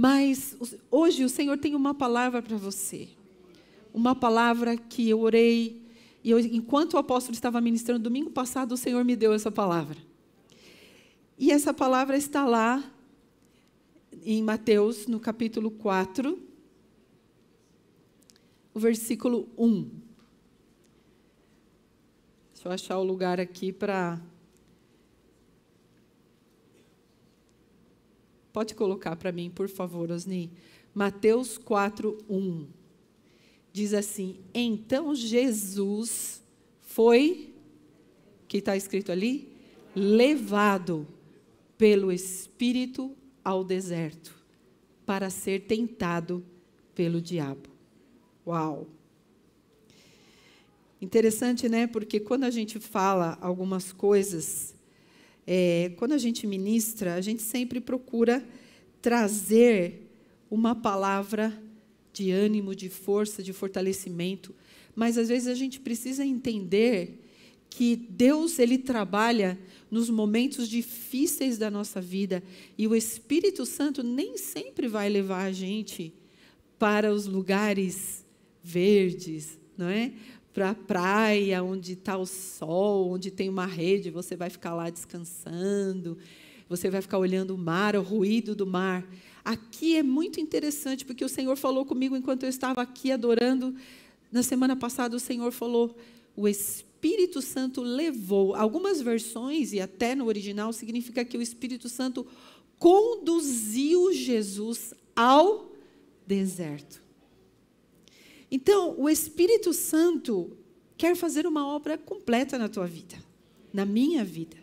Mas hoje o Senhor tem uma palavra para você. Uma palavra que eu orei, e eu, enquanto o apóstolo estava ministrando domingo passado, o Senhor me deu essa palavra. E essa palavra está lá em Mateus, no capítulo 4, o versículo 1. Deixa eu achar o lugar aqui para Pode colocar para mim, por favor, Osni. Mateus 4, 1. Diz assim: Então Jesus foi, que está escrito ali, levado pelo Espírito ao deserto para ser tentado pelo diabo. Uau! Interessante, né? Porque quando a gente fala algumas coisas é, quando a gente ministra, a gente sempre procura trazer uma palavra de ânimo, de força, de fortalecimento, mas às vezes a gente precisa entender que Deus ele trabalha nos momentos difíceis da nossa vida e o Espírito Santo nem sempre vai levar a gente para os lugares verdes, não é? Para a praia, onde está o sol, onde tem uma rede, você vai ficar lá descansando, você vai ficar olhando o mar, o ruído do mar. Aqui é muito interessante, porque o Senhor falou comigo enquanto eu estava aqui adorando. Na semana passada, o Senhor falou: o Espírito Santo levou. Algumas versões, e até no original, significa que o Espírito Santo conduziu Jesus ao deserto. Então, o Espírito Santo quer fazer uma obra completa na tua vida, na minha vida.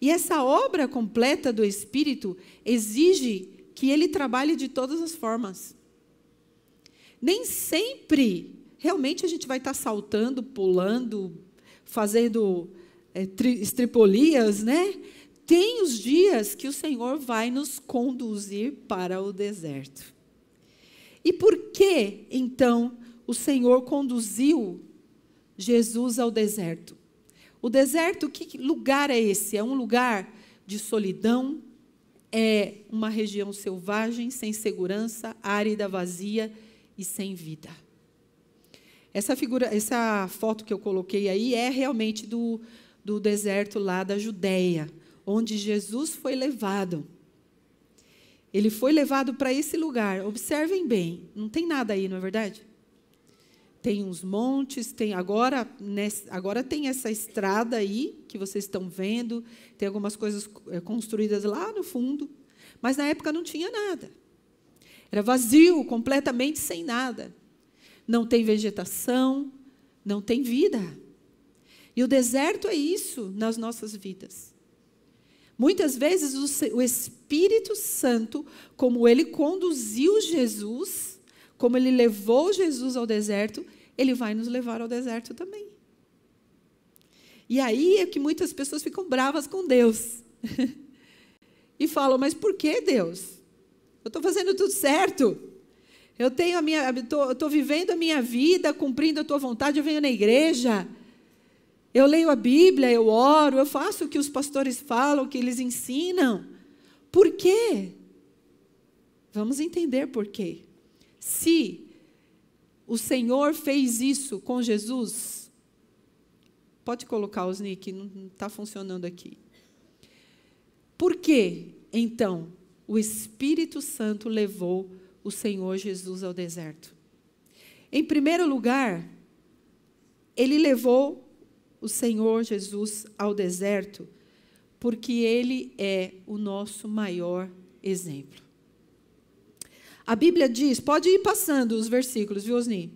E essa obra completa do Espírito exige que ele trabalhe de todas as formas. Nem sempre, realmente, a gente vai estar saltando, pulando, fazendo é, estripolias, né? Tem os dias que o Senhor vai nos conduzir para o deserto. E por que, então, o Senhor conduziu Jesus ao deserto? O deserto, que lugar é esse? É um lugar de solidão, é uma região selvagem, sem segurança, árida, vazia e sem vida. Essa figura, essa foto que eu coloquei aí é realmente do, do deserto lá da Judéia, onde Jesus foi levado. Ele foi levado para esse lugar. Observem bem, não tem nada aí, não é verdade? Tem uns montes, tem agora, agora tem essa estrada aí que vocês estão vendo, tem algumas coisas é, construídas lá no fundo, mas na época não tinha nada. Era vazio, completamente sem nada. Não tem vegetação, não tem vida. E o deserto é isso nas nossas vidas. Muitas vezes o Espírito Santo, como ele conduziu Jesus, como ele levou Jesus ao deserto, ele vai nos levar ao deserto também. E aí é que muitas pessoas ficam bravas com Deus. e falam, mas por que Deus? Eu estou fazendo tudo certo. Eu tenho a minha, estou vivendo a minha vida, cumprindo a tua vontade, eu venho na igreja. Eu leio a Bíblia, eu oro, eu faço o que os pastores falam, o que eles ensinam. Por quê? Vamos entender por quê. Se o Senhor fez isso com Jesus, pode colocar os Nick, não está funcionando aqui. Por que, então, o Espírito Santo levou o Senhor Jesus ao deserto? Em primeiro lugar, ele levou o Senhor Jesus ao deserto, porque ele é o nosso maior exemplo. A Bíblia diz, pode ir passando os versículos, viu, Osni?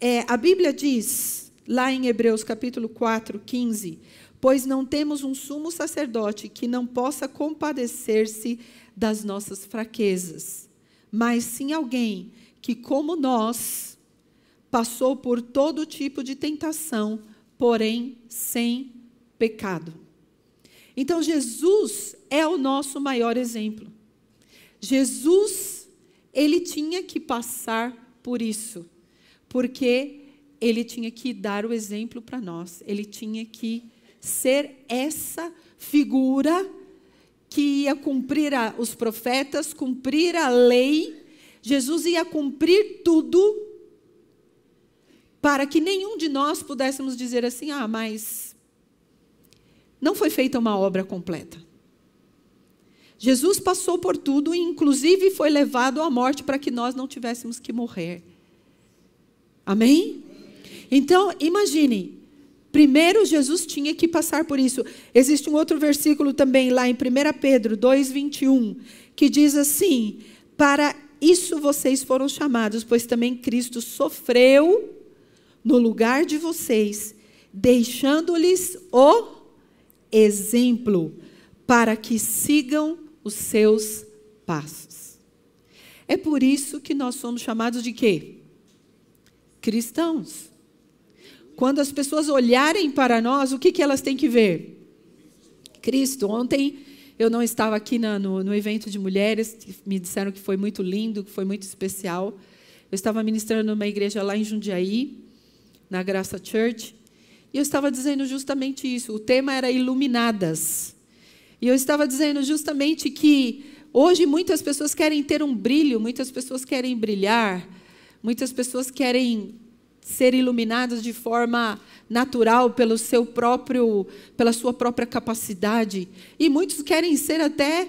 É, a Bíblia diz, lá em Hebreus capítulo 4, 15, pois não temos um sumo sacerdote que não possa compadecer-se das nossas fraquezas, mas sim alguém que, como nós, passou por todo tipo de tentação, porém sem pecado. Então, Jesus é o nosso maior exemplo. Jesus, ele tinha que passar por isso, porque ele tinha que dar o exemplo para nós, ele tinha que ser essa figura que ia cumprir a, os profetas, cumprir a lei. Jesus ia cumprir tudo para que nenhum de nós pudéssemos dizer assim: ah, mas não foi feita uma obra completa. Jesus passou por tudo e, inclusive, foi levado à morte para que nós não tivéssemos que morrer. Amém? Então, imagine, primeiro Jesus tinha que passar por isso. Existe um outro versículo também lá em 1 Pedro 2,21, que diz assim: Para isso vocês foram chamados, pois também Cristo sofreu no lugar de vocês, deixando-lhes o exemplo, para que sigam os seus passos. É por isso que nós somos chamados de quê? Cristãos. Quando as pessoas olharem para nós, o que, que elas têm que ver? Cristo. Ontem eu não estava aqui na, no, no evento de mulheres, me disseram que foi muito lindo, que foi muito especial. Eu estava ministrando numa igreja lá em Jundiaí, na Graça Church, e eu estava dizendo justamente isso. O tema era iluminadas. E eu estava dizendo justamente que hoje muitas pessoas querem ter um brilho, muitas pessoas querem brilhar, muitas pessoas querem ser iluminados de forma natural pelo seu próprio, pela sua própria capacidade. E muitos querem ser até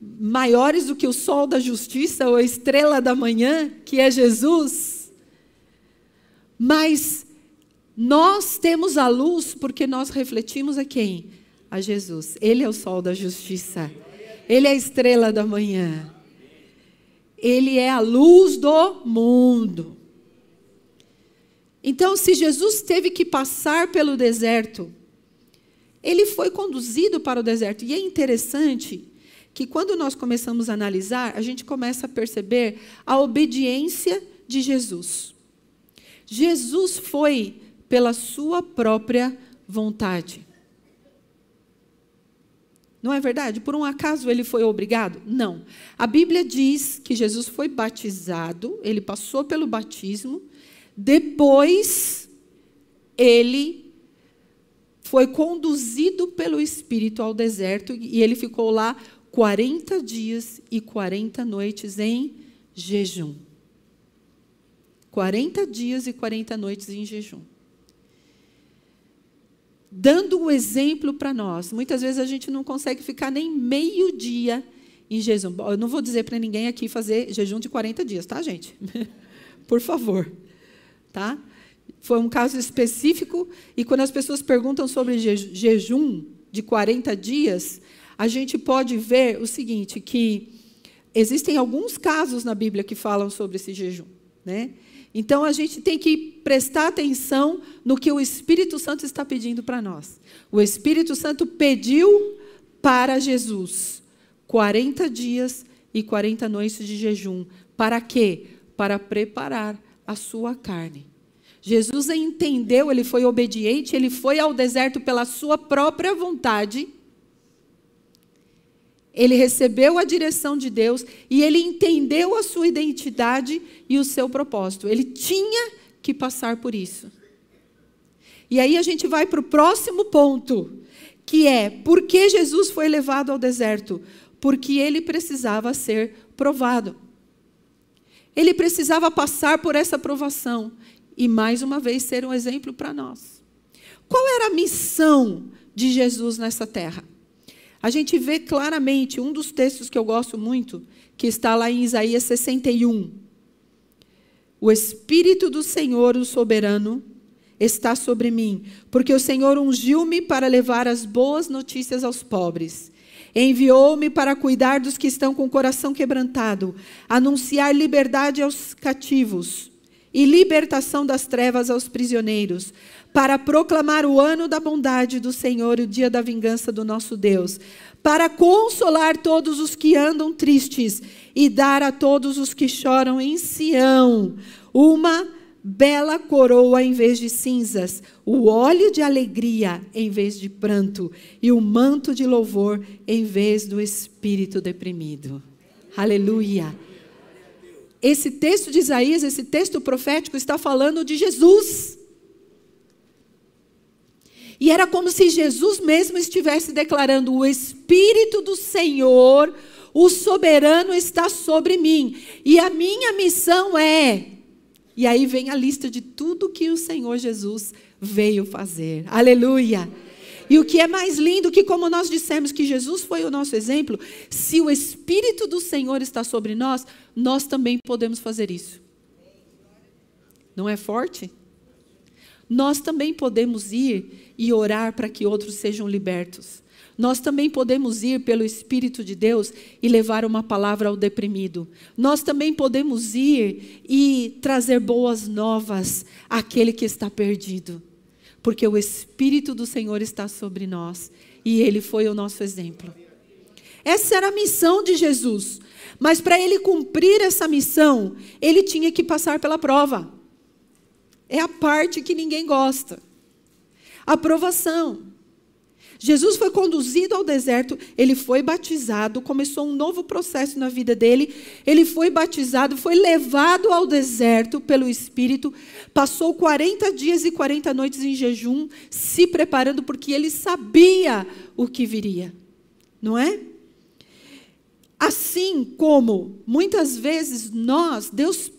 maiores do que o sol da justiça ou a estrela da manhã, que é Jesus. Mas nós temos a luz porque nós refletimos a quem? A Jesus. Ele é o sol da justiça. Ele é a estrela da manhã. Ele é a luz do mundo. Então, se Jesus teve que passar pelo deserto, ele foi conduzido para o deserto. E é interessante que quando nós começamos a analisar, a gente começa a perceber a obediência de Jesus. Jesus foi pela sua própria vontade. Não é verdade? Por um acaso ele foi obrigado? Não. A Bíblia diz que Jesus foi batizado, ele passou pelo batismo, depois, ele foi conduzido pelo Espírito ao deserto e ele ficou lá 40 dias e 40 noites em jejum. 40 dias e 40 noites em jejum. Dando o um exemplo para nós. Muitas vezes a gente não consegue ficar nem meio dia em jejum. Eu não vou dizer para ninguém aqui fazer jejum de 40 dias, tá, gente? Por favor tá? Foi um caso específico e quando as pessoas perguntam sobre jejum de 40 dias, a gente pode ver o seguinte, que existem alguns casos na Bíblia que falam sobre esse jejum, né? Então a gente tem que prestar atenção no que o Espírito Santo está pedindo para nós. O Espírito Santo pediu para Jesus 40 dias e 40 noites de jejum. Para quê? Para preparar a sua carne. Jesus entendeu, ele foi obediente, ele foi ao deserto pela sua própria vontade. Ele recebeu a direção de Deus e ele entendeu a sua identidade e o seu propósito. Ele tinha que passar por isso. E aí a gente vai para o próximo ponto, que é por que Jesus foi levado ao deserto? Porque ele precisava ser provado. Ele precisava passar por essa provação e, mais uma vez, ser um exemplo para nós. Qual era a missão de Jesus nessa terra? A gente vê claramente um dos textos que eu gosto muito, que está lá em Isaías 61. O Espírito do Senhor, o soberano, está sobre mim, porque o Senhor ungiu-me para levar as boas notícias aos pobres. Enviou-me para cuidar dos que estão com o coração quebrantado, anunciar liberdade aos cativos e libertação das trevas aos prisioneiros, para proclamar o ano da bondade do Senhor e o dia da vingança do nosso Deus, para consolar todos os que andam tristes e dar a todos os que choram em Sião uma bela coroa em vez de cinzas, o óleo de alegria em vez de pranto e o manto de louvor em vez do espírito deprimido. Aleluia. Esse texto de Isaías, esse texto profético está falando de Jesus. E era como se Jesus mesmo estivesse declarando: O Espírito do Senhor, o soberano, está sobre mim. E a minha missão é. E aí vem a lista de tudo que o Senhor Jesus veio fazer. Aleluia. E o que é mais lindo que, como nós dissemos que Jesus foi o nosso exemplo, se o Espírito do Senhor está sobre nós, nós também podemos fazer isso. Não é forte? Nós também podemos ir e orar para que outros sejam libertos. Nós também podemos ir pelo Espírito de Deus e levar uma palavra ao deprimido. Nós também podemos ir e trazer boas novas àquele que está perdido. Porque o Espírito do Senhor está sobre nós e ele foi o nosso exemplo. Essa era a missão de Jesus. Mas para ele cumprir essa missão, ele tinha que passar pela prova. É a parte que ninguém gosta. A provação. Jesus foi conduzido ao deserto, ele foi batizado, começou um novo processo na vida dele. Ele foi batizado, foi levado ao deserto pelo Espírito, passou 40 dias e 40 noites em jejum, se preparando porque ele sabia o que viria. Não é? Assim como muitas vezes nós, Deus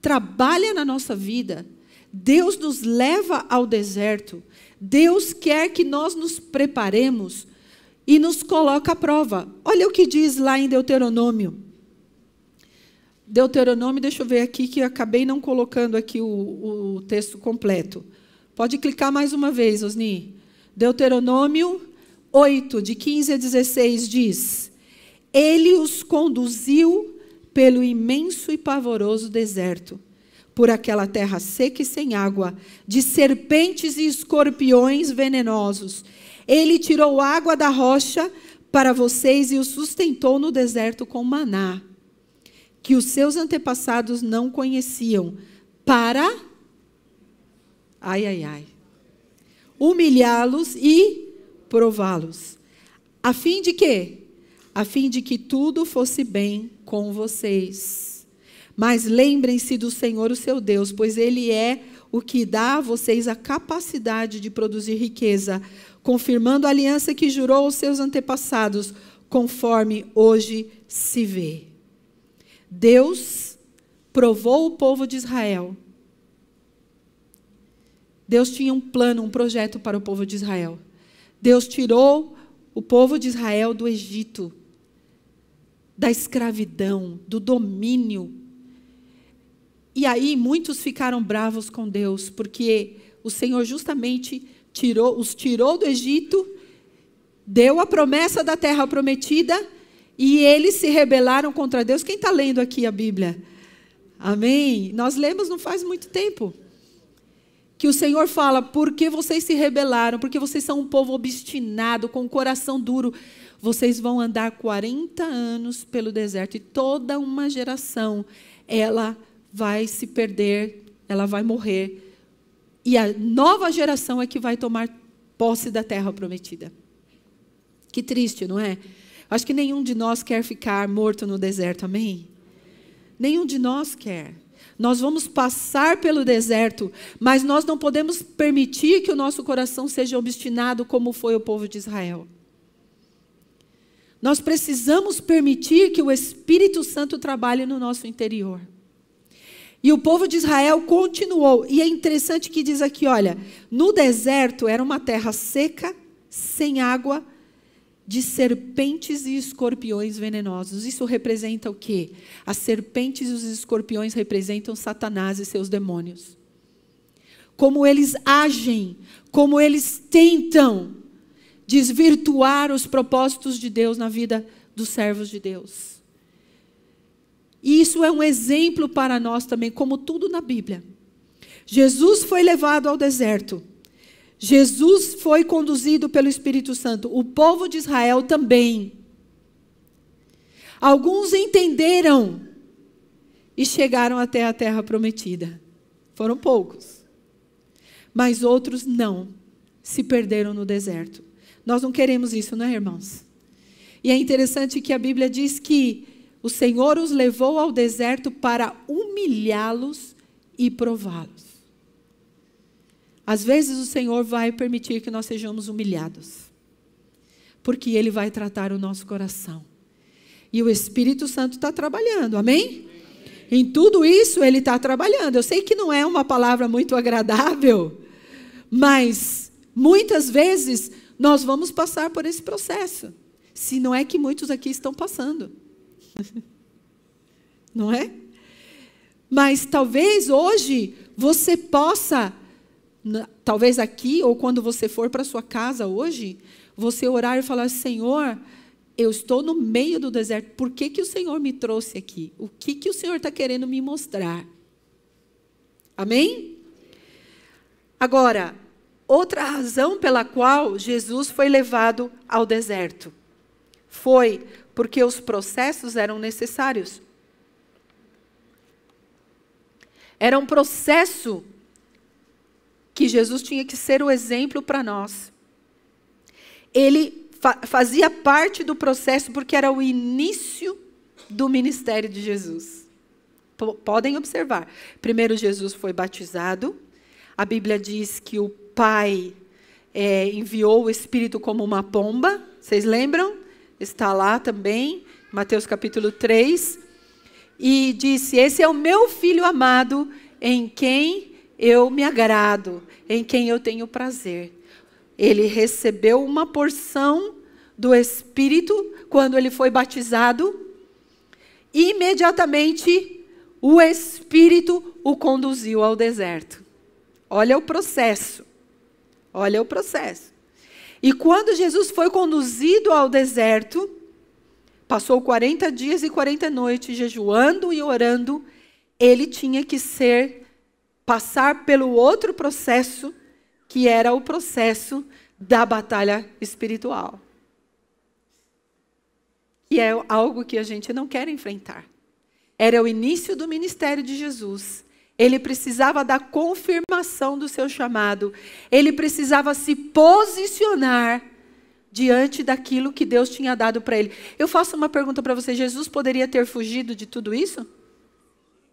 trabalha na nossa vida, Deus nos leva ao deserto, Deus quer que nós nos preparemos e nos coloca à prova. Olha o que diz lá em Deuteronômio. Deuteronômio, deixa eu ver aqui que acabei não colocando aqui o, o texto completo. Pode clicar mais uma vez, Osni. Deuteronômio 8, de 15 a 16 diz: ele os conduziu pelo imenso e pavoroso deserto, por aquela terra seca e sem água, de serpentes e escorpiões venenosos. Ele tirou água da rocha para vocês e os sustentou no deserto com maná, que os seus antepassados não conheciam, para ai ai ai humilhá-los e prová-los. A fim de quê? a fim de que tudo fosse bem com vocês. Mas lembrem-se do Senhor, o seu Deus, pois Ele é o que dá a vocês a capacidade de produzir riqueza, confirmando a aliança que jurou aos seus antepassados, conforme hoje se vê. Deus provou o povo de Israel. Deus tinha um plano, um projeto para o povo de Israel. Deus tirou o povo de Israel do Egito da escravidão, do domínio. E aí muitos ficaram bravos com Deus, porque o Senhor justamente tirou, os tirou do Egito, deu a promessa da terra prometida, e eles se rebelaram contra Deus. Quem está lendo aqui a Bíblia? Amém? Nós lemos não faz muito tempo. Que o Senhor fala, porque vocês se rebelaram, porque vocês são um povo obstinado, com o coração duro vocês vão andar 40 anos pelo deserto e toda uma geração ela vai se perder, ela vai morrer. E a nova geração é que vai tomar posse da terra prometida. Que triste, não é? Acho que nenhum de nós quer ficar morto no deserto, amém? Nenhum de nós quer. Nós vamos passar pelo deserto, mas nós não podemos permitir que o nosso coração seja obstinado como foi o povo de Israel. Nós precisamos permitir que o Espírito Santo trabalhe no nosso interior. E o povo de Israel continuou. E é interessante que diz aqui, olha, no deserto era uma terra seca, sem água, de serpentes e escorpiões venenosos. Isso representa o quê? As serpentes e os escorpiões representam Satanás e seus demônios. Como eles agem, como eles tentam desvirtuar os propósitos de Deus na vida dos servos de Deus. E isso é um exemplo para nós também, como tudo na Bíblia. Jesus foi levado ao deserto. Jesus foi conduzido pelo Espírito Santo. O povo de Israel também. Alguns entenderam e chegaram até a terra prometida. Foram poucos. Mas outros não. Se perderam no deserto. Nós não queremos isso, não é, irmãos? E é interessante que a Bíblia diz que o Senhor os levou ao deserto para humilhá-los e prová-los. Às vezes o Senhor vai permitir que nós sejamos humilhados, porque Ele vai tratar o nosso coração. E o Espírito Santo está trabalhando, amém? Em tudo isso Ele está trabalhando. Eu sei que não é uma palavra muito agradável, mas muitas vezes nós vamos passar por esse processo. Se não é que muitos aqui estão passando. Não é? Mas talvez hoje você possa, talvez aqui ou quando você for para sua casa hoje, você orar e falar: Senhor, eu estou no meio do deserto. Por que, que o Senhor me trouxe aqui? O que, que o Senhor está querendo me mostrar? Amém? Agora, outra razão pela qual Jesus foi levado ao deserto foi porque os processos eram necessários. Era um processo que Jesus tinha que ser o exemplo para nós. Ele fa fazia parte do processo porque era o início do ministério de Jesus. P podem observar. Primeiro, Jesus foi batizado. A Bíblia diz que o Pai é, enviou o Espírito como uma pomba. Vocês lembram? Está lá também, Mateus capítulo 3, e disse: Esse é o meu filho amado, em quem eu me agrado, em quem eu tenho prazer. Ele recebeu uma porção do Espírito quando ele foi batizado, e imediatamente o Espírito o conduziu ao deserto. Olha o processo. Olha o processo. E quando Jesus foi conduzido ao deserto, passou 40 dias e 40 noites jejuando e orando, ele tinha que ser passar pelo outro processo, que era o processo da batalha espiritual. E é algo que a gente não quer enfrentar. Era o início do ministério de Jesus. Ele precisava da confirmação do seu chamado. Ele precisava se posicionar diante daquilo que Deus tinha dado para ele. Eu faço uma pergunta para você: Jesus poderia ter fugido de tudo isso?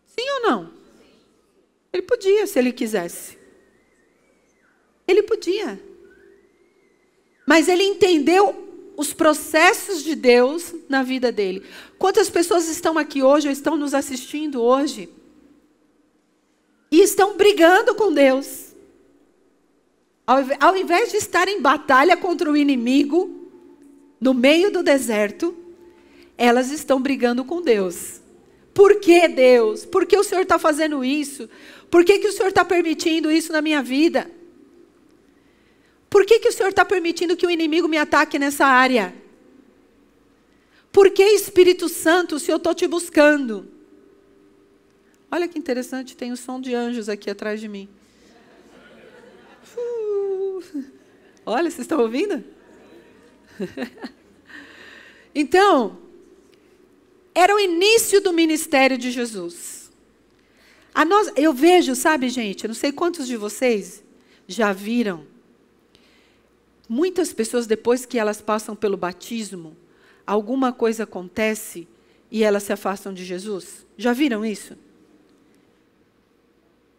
Sim ou não? Ele podia, se ele quisesse. Ele podia. Mas ele entendeu os processos de Deus na vida dele. Quantas pessoas estão aqui hoje ou estão nos assistindo hoje? E estão brigando com Deus. Ao invés de estar em batalha contra o inimigo, no meio do deserto, elas estão brigando com Deus. Por que Deus? Por que o Senhor está fazendo isso? Por que, que o Senhor está permitindo isso na minha vida? Por que, que o Senhor está permitindo que o inimigo me ataque nessa área? Por que, Espírito Santo, se eu estou te buscando? Olha que interessante, tem o som de anjos aqui atrás de mim. Uh, olha, vocês estão ouvindo? então, era o início do ministério de Jesus. Nós, eu vejo, sabe, gente, não sei quantos de vocês já viram. Muitas pessoas, depois que elas passam pelo batismo, alguma coisa acontece e elas se afastam de Jesus. Já viram isso?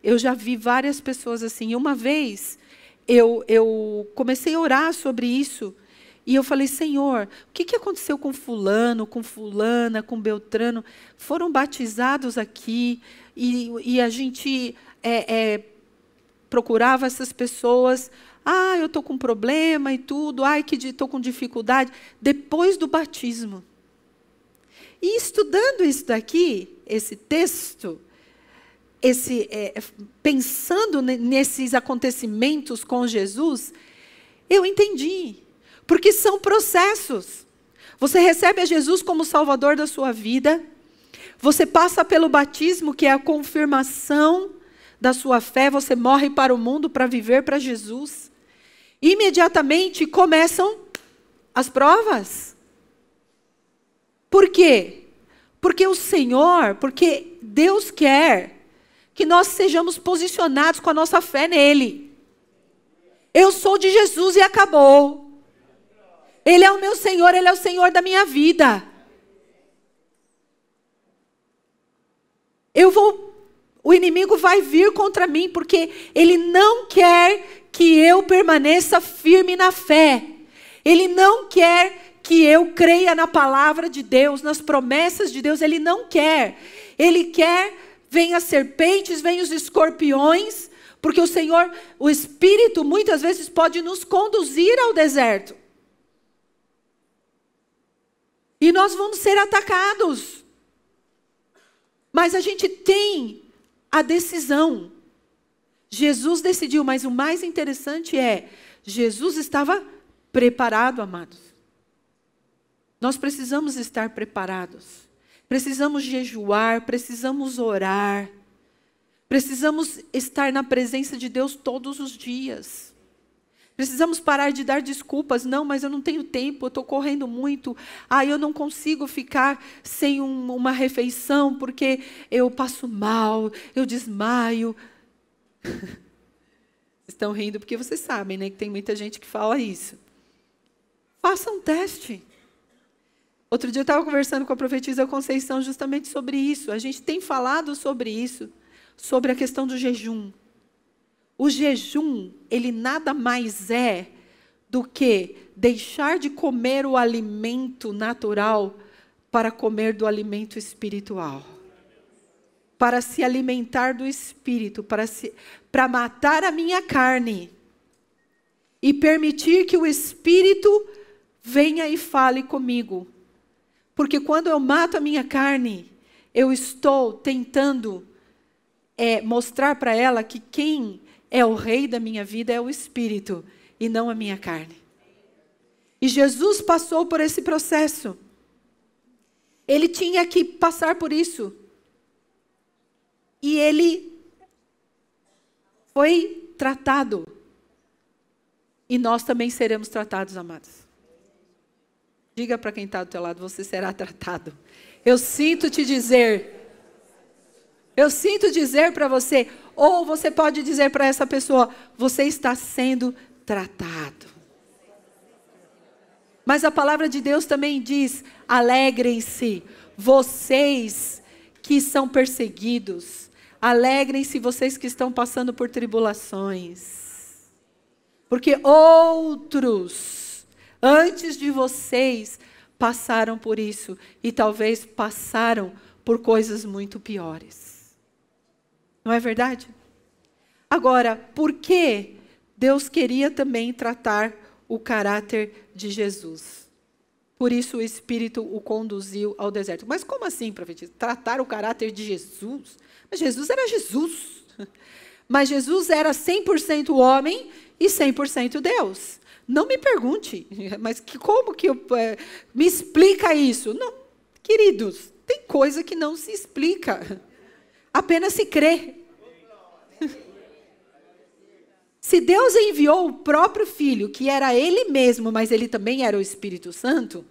Eu já vi várias pessoas assim. Uma vez eu, eu comecei a orar sobre isso. E eu falei, Senhor, o que, que aconteceu com fulano, com fulana, com Beltrano? Foram batizados aqui e, e a gente é, é, procurava essas pessoas. Ah, eu estou com problema e tudo. Ai, que estou com dificuldade. Depois do batismo. E estudando isso daqui, esse texto, esse, é, pensando nesses acontecimentos com Jesus, eu entendi. Porque são processos. Você recebe a Jesus como Salvador da sua vida, Você passa pelo batismo, que é a confirmação da sua fé, você morre para o mundo para viver para Jesus. Imediatamente começam as provas. Por quê? Porque o Senhor, porque Deus quer que nós sejamos posicionados com a nossa fé nele. Eu sou de Jesus e acabou. Ele é o meu Senhor, ele é o Senhor da minha vida. Eu vou, o inimigo vai vir contra mim porque ele não quer que eu permaneça firme na fé. Ele não quer que eu creia na palavra de Deus, nas promessas de Deus, ele não quer. Ele quer vem as serpentes, vem os escorpiões, porque o Senhor, o espírito muitas vezes pode nos conduzir ao deserto. E nós vamos ser atacados. Mas a gente tem a decisão. Jesus decidiu, mas o mais interessante é, Jesus estava preparado, amados. Nós precisamos estar preparados. Precisamos jejuar, precisamos orar. Precisamos estar na presença de Deus todos os dias. Precisamos parar de dar desculpas. Não, mas eu não tenho tempo, eu estou correndo muito. Ah, eu não consigo ficar sem um, uma refeição porque eu passo mal, eu desmaio. Estão rindo porque vocês sabem, né, que tem muita gente que fala isso. Faça um teste. Outro dia eu estava conversando com a profetisa Conceição justamente sobre isso. A gente tem falado sobre isso, sobre a questão do jejum. O jejum, ele nada mais é do que deixar de comer o alimento natural para comer do alimento espiritual. Para se alimentar do espírito, para, se, para matar a minha carne e permitir que o espírito venha e fale comigo. Porque quando eu mato a minha carne, eu estou tentando é, mostrar para ela que quem é o rei da minha vida, é o espírito e não a minha carne. E Jesus passou por esse processo. Ele tinha que passar por isso. E ele foi tratado. E nós também seremos tratados, amados. Diga para quem está do teu lado, você será tratado. Eu sinto te dizer, eu sinto dizer para você, ou você pode dizer para essa pessoa: você está sendo tratado. Mas a palavra de Deus também diz: alegrem-se, vocês que são perseguidos, alegrem-se vocês que estão passando por tribulações, porque outros, antes de vocês, passaram por isso e talvez passaram por coisas muito piores. Não é verdade? Agora, por que Deus queria também tratar o caráter de Jesus? Por isso o Espírito o conduziu ao deserto. Mas como assim, profetisa? Tratar o caráter de Jesus? Mas Jesus era Jesus. Mas Jesus era 100% homem e 100% Deus. Não me pergunte, mas que, como que eu, é, me explica isso? Não, queridos, tem coisa que não se explica. Apenas se crê. Se Deus enviou o próprio Filho, que era Ele mesmo, mas Ele também era o Espírito Santo,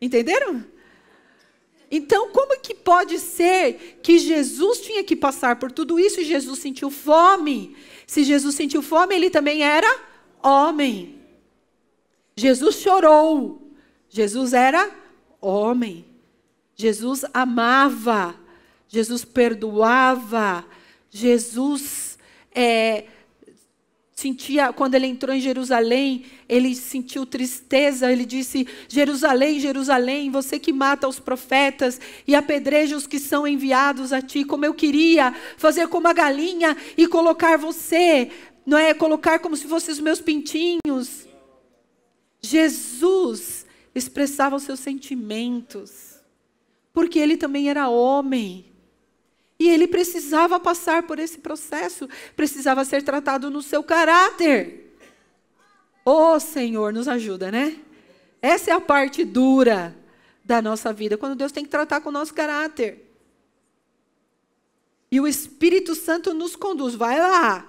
entenderam? Então, como que pode ser que Jesus tinha que passar por tudo isso e Jesus sentiu fome? Se Jesus sentiu fome, ele também era homem. Jesus chorou. Jesus era homem. Jesus amava. Jesus perdoava, Jesus é, sentia, quando ele entrou em Jerusalém, ele sentiu tristeza, ele disse: Jerusalém, Jerusalém, você que mata os profetas e apedreja os que são enviados a ti, como eu queria fazer como a galinha e colocar você, não é? Colocar como se fossem os meus pintinhos. Jesus expressava os seus sentimentos, porque ele também era homem. E ele precisava passar por esse processo, precisava ser tratado no seu caráter. Ô oh, Senhor, nos ajuda, né? Essa é a parte dura da nossa vida, quando Deus tem que tratar com o nosso caráter. E o Espírito Santo nos conduz. Vai lá.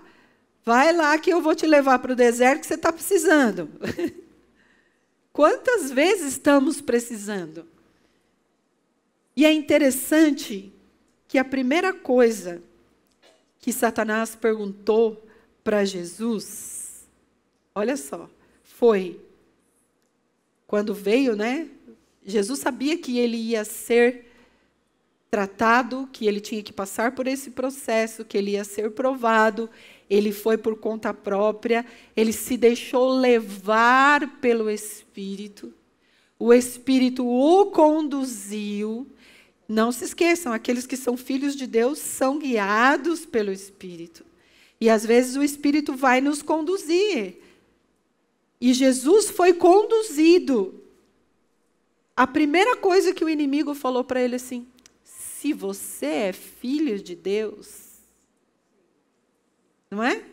Vai lá que eu vou te levar para o deserto que você está precisando. Quantas vezes estamos precisando? E é interessante que a primeira coisa que Satanás perguntou para Jesus, olha só, foi quando veio, né? Jesus sabia que ele ia ser tratado, que ele tinha que passar por esse processo, que ele ia ser provado. Ele foi por conta própria, ele se deixou levar pelo Espírito. O Espírito o conduziu. Não se esqueçam, aqueles que são filhos de Deus são guiados pelo Espírito. E às vezes o Espírito vai nos conduzir. E Jesus foi conduzido. A primeira coisa que o inimigo falou para ele assim: se você é filho de Deus, não é?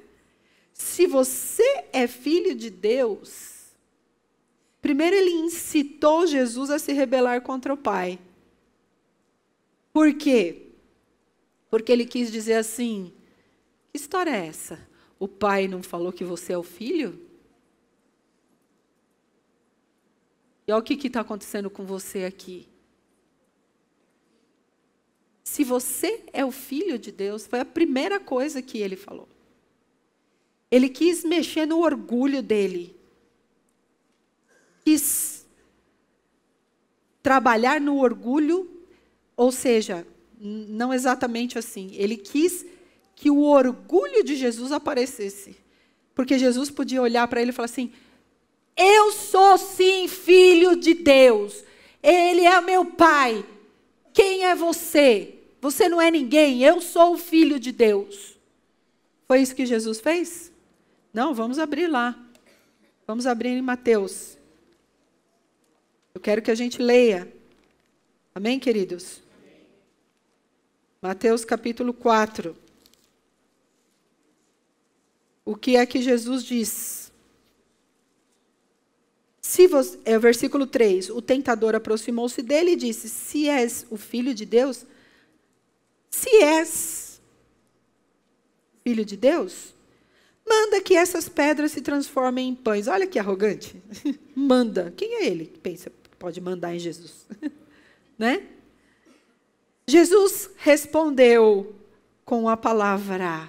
Se você é filho de Deus, primeiro ele incitou Jesus a se rebelar contra o Pai. Por quê? Porque ele quis dizer assim: que história é essa? O pai não falou que você é o filho? E olha o que está acontecendo com você aqui. Se você é o filho de Deus, foi a primeira coisa que ele falou. Ele quis mexer no orgulho dele. Quis trabalhar no orgulho, ou seja, não exatamente assim. Ele quis que o orgulho de Jesus aparecesse. Porque Jesus podia olhar para ele e falar assim: eu sou sim filho de Deus. Ele é meu pai. Quem é você? Você não é ninguém. Eu sou o filho de Deus. Foi isso que Jesus fez? Não, vamos abrir lá. Vamos abrir em Mateus. Eu quero que a gente leia. Amém, queridos? Mateus capítulo 4. O que é que Jesus diz? Se você, é o versículo 3. O tentador aproximou-se dele e disse: Se és o filho de Deus, se és filho de Deus, manda que essas pedras se transformem em pães. Olha que arrogante. manda. Quem é ele que pensa pode mandar em Jesus? né? Jesus respondeu com a palavra: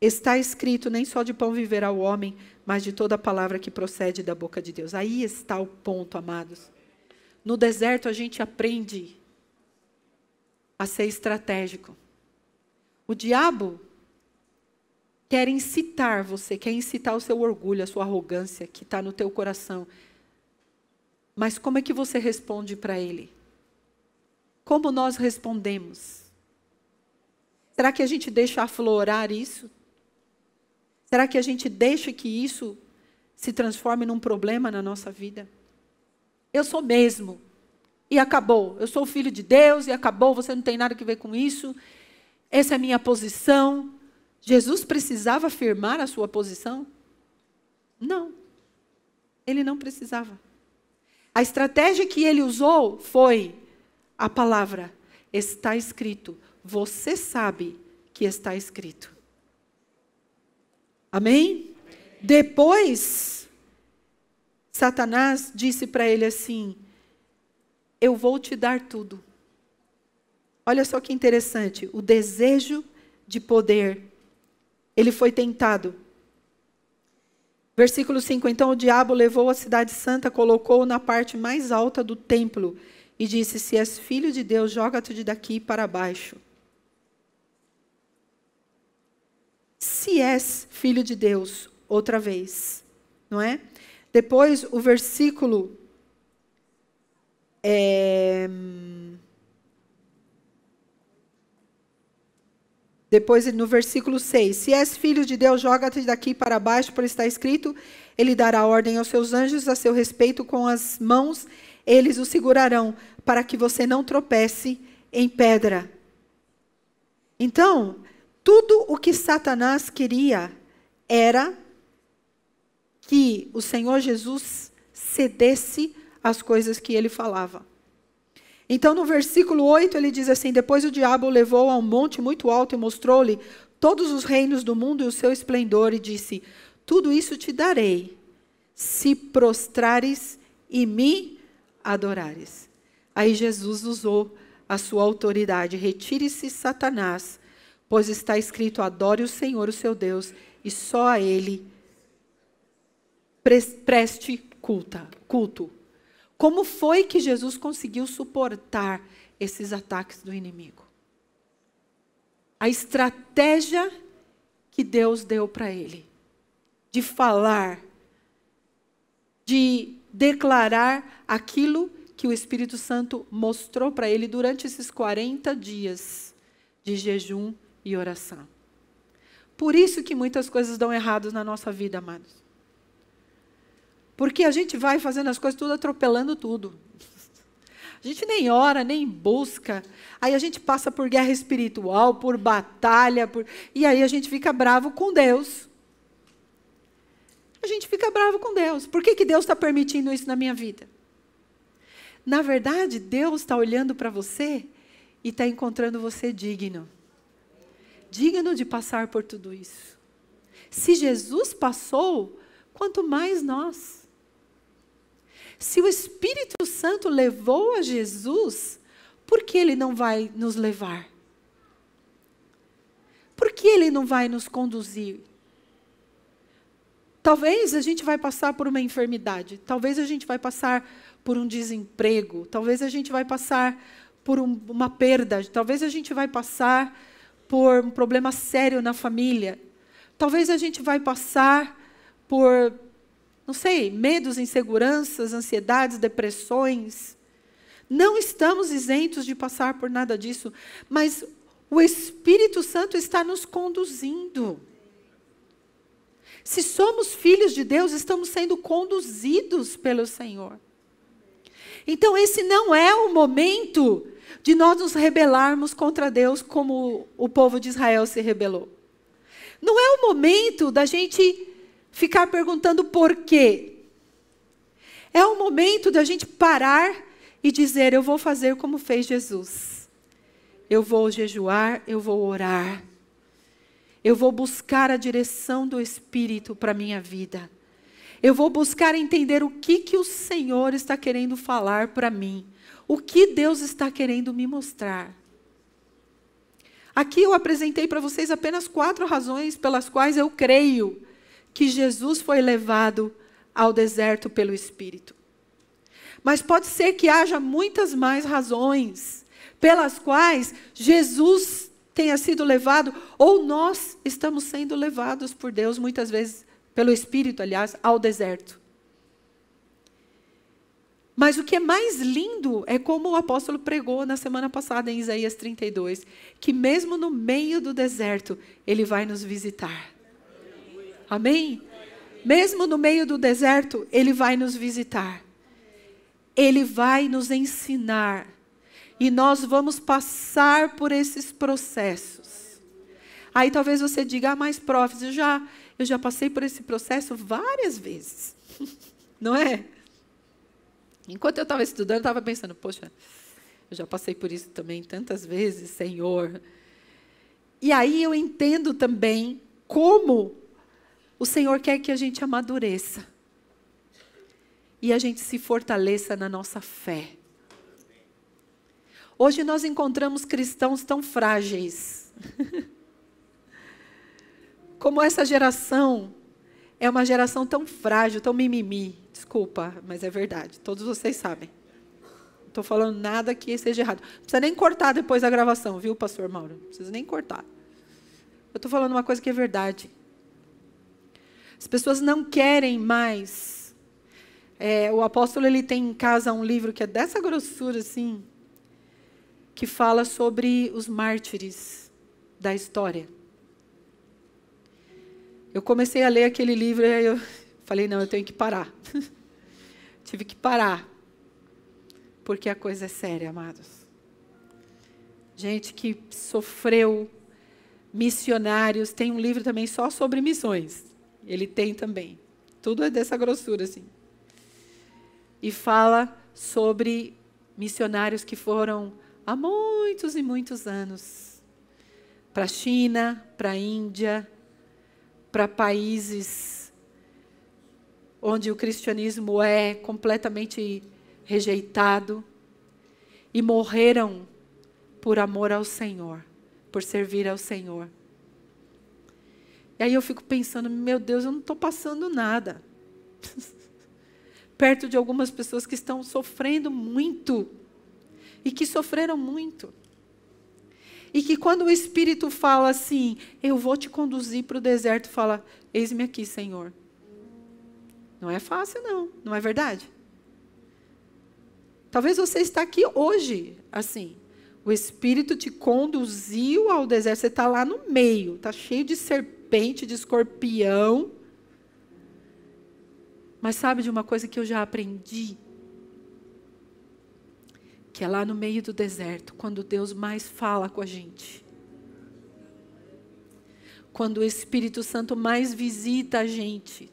Está escrito: nem só de pão viverá o homem, mas de toda palavra que procede da boca de Deus. Aí está o ponto, amados. No deserto a gente aprende a ser estratégico. O diabo quer incitar você, quer incitar o seu orgulho, a sua arrogância que está no teu coração. Mas como é que você responde para ele? Como nós respondemos? Será que a gente deixa aflorar isso? Será que a gente deixa que isso se transforme num problema na nossa vida? Eu sou mesmo. E acabou. Eu sou filho de Deus e acabou. Você não tem nada a ver com isso. Essa é a minha posição. Jesus precisava afirmar a sua posição? Não. Ele não precisava. A estratégia que ele usou foi a palavra: está escrito. Você sabe que está escrito. Amém? Depois, Satanás disse para ele assim: Eu vou te dar tudo. Olha só que interessante, o desejo de poder. Ele foi tentado. Versículo 5: Então o diabo levou a cidade santa, colocou-o na parte mais alta do templo e disse: Se és filho de Deus, joga-te daqui para baixo. se és filho de Deus, outra vez, não é? Depois, o versículo. É, depois, no versículo 6: Se és filho de Deus, joga-te daqui para baixo, por está escrito: Ele dará ordem aos seus anjos a seu respeito, com as mãos eles o segurarão, para que você não tropece em pedra. Então, tudo o que Satanás queria era que o Senhor Jesus cedesse às coisas que ele falava. Então, no versículo 8, ele diz assim: Depois o diabo o levou a um monte muito alto e mostrou-lhe todos os reinos do mundo e o seu esplendor, e disse: Tudo isso te darei, se prostrares e me adorares. Aí Jesus usou a sua autoridade: Retire-se, Satanás, pois está escrito: Adore o Senhor, o seu Deus, e só a Ele preste culta, culto. Como foi que Jesus conseguiu suportar esses ataques do inimigo? A estratégia que Deus deu para ele de falar, de declarar aquilo que o Espírito Santo mostrou para ele durante esses 40 dias de jejum e oração. Por isso que muitas coisas dão errado na nossa vida, amados. Porque a gente vai fazendo as coisas tudo atropelando tudo. A gente nem ora, nem busca. Aí a gente passa por guerra espiritual, por batalha, por... e aí a gente fica bravo com Deus. A gente fica bravo com Deus. Por que, que Deus está permitindo isso na minha vida? Na verdade, Deus está olhando para você e está encontrando você digno. Digno de passar por tudo isso. Se Jesus passou, quanto mais nós. Se o Espírito Santo levou a Jesus, por que ele não vai nos levar? Por que ele não vai nos conduzir? Talvez a gente vai passar por uma enfermidade, talvez a gente vai passar por um desemprego, talvez a gente vai passar por um, uma perda, talvez a gente vai passar por um problema sério na família, talvez a gente vai passar por não sei, medos, inseguranças, ansiedades, depressões. Não estamos isentos de passar por nada disso, mas o Espírito Santo está nos conduzindo. Se somos filhos de Deus, estamos sendo conduzidos pelo Senhor. Então, esse não é o momento de nós nos rebelarmos contra Deus como o povo de Israel se rebelou. Não é o momento da gente ficar perguntando por quê. É o momento da gente parar e dizer: Eu vou fazer como fez Jesus. Eu vou jejuar, eu vou orar. Eu vou buscar a direção do Espírito para a minha vida. Eu vou buscar entender o que, que o Senhor está querendo falar para mim. O que Deus está querendo me mostrar. Aqui eu apresentei para vocês apenas quatro razões pelas quais eu creio que Jesus foi levado ao deserto pelo Espírito. Mas pode ser que haja muitas mais razões pelas quais Jesus tenha sido levado, ou nós estamos sendo levados por Deus, muitas vezes, pelo Espírito, aliás, ao deserto. Mas o que é mais lindo é como o apóstolo pregou na semana passada em Isaías 32, que mesmo no meio do deserto, ele vai nos visitar. Amém? Mesmo no meio do deserto, Ele vai nos visitar. Ele vai nos ensinar. E nós vamos passar por esses processos. Aí talvez você diga, ah, mas profs, eu já, eu já passei por esse processo várias vezes. Não é? Enquanto eu estava estudando, eu estava pensando, poxa, eu já passei por isso também tantas vezes, Senhor. E aí eu entendo também como o Senhor quer que a gente amadureça. E a gente se fortaleça na nossa fé. Hoje nós encontramos cristãos tão frágeis. Como essa geração é uma geração tão frágil, tão mimimi. Desculpa, mas é verdade. Todos vocês sabem. Não estou falando nada que seja errado. Não precisa nem cortar depois da gravação, viu, pastor Mauro? Não precisa nem cortar. Eu estou falando uma coisa que é verdade. As pessoas não querem mais. É, o apóstolo ele tem em casa um livro que é dessa grossura assim, que fala sobre os mártires da história. Eu comecei a ler aquele livro e eu falei não, eu tenho que parar. Tive que parar, porque a coisa é séria, amados. Gente que sofreu, missionários, tem um livro também só sobre missões. Ele tem também. Tudo é dessa grossura, assim. E fala sobre missionários que foram há muitos e muitos anos para a China, para a Índia, para países onde o cristianismo é completamente rejeitado e morreram por amor ao Senhor, por servir ao Senhor. E aí eu fico pensando, meu Deus, eu não estou passando nada. Perto de algumas pessoas que estão sofrendo muito. E que sofreram muito. E que quando o Espírito fala assim, eu vou te conduzir para o deserto, fala, eis-me aqui, Senhor. Não é fácil, não. Não é verdade? Talvez você está aqui hoje, assim. O Espírito te conduziu ao deserto. Você está lá no meio, está cheio de serpente, de escorpião. Mas sabe de uma coisa que eu já aprendi? Que é lá no meio do deserto, quando Deus mais fala com a gente. Quando o Espírito Santo mais visita a gente.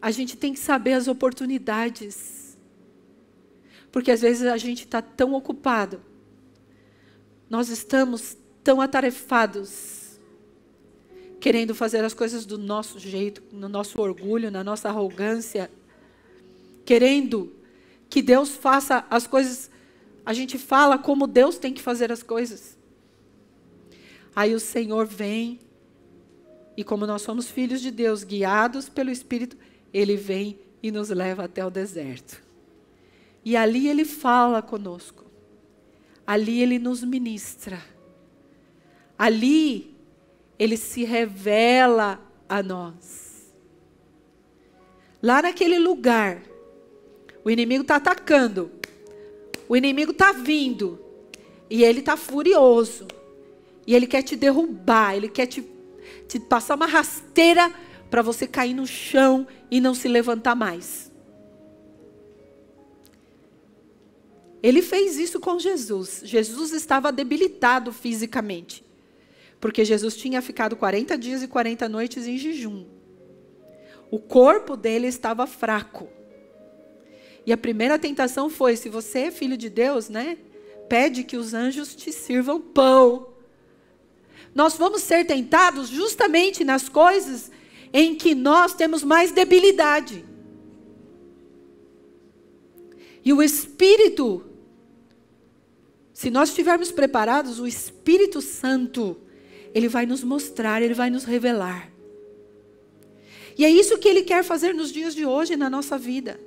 A gente tem que saber as oportunidades. Porque às vezes a gente está tão ocupado, nós estamos tão atarefados, querendo fazer as coisas do nosso jeito, no nosso orgulho, na nossa arrogância, querendo que Deus faça as coisas, a gente fala como Deus tem que fazer as coisas. Aí o Senhor vem, e como nós somos filhos de Deus, guiados pelo Espírito, Ele vem e nos leva até o deserto. E ali ele fala conosco. Ali ele nos ministra. Ali ele se revela a nós. Lá naquele lugar, o inimigo está atacando. O inimigo está vindo. E ele está furioso. E ele quer te derrubar. Ele quer te, te passar uma rasteira para você cair no chão e não se levantar mais. Ele fez isso com Jesus. Jesus estava debilitado fisicamente. Porque Jesus tinha ficado 40 dias e 40 noites em jejum. O corpo dele estava fraco. E a primeira tentação foi: se você é filho de Deus, né? Pede que os anjos te sirvam pão. Nós vamos ser tentados justamente nas coisas em que nós temos mais debilidade. E o Espírito se nós estivermos preparados, o Espírito Santo, ele vai nos mostrar, ele vai nos revelar. E é isso que ele quer fazer nos dias de hoje na nossa vida.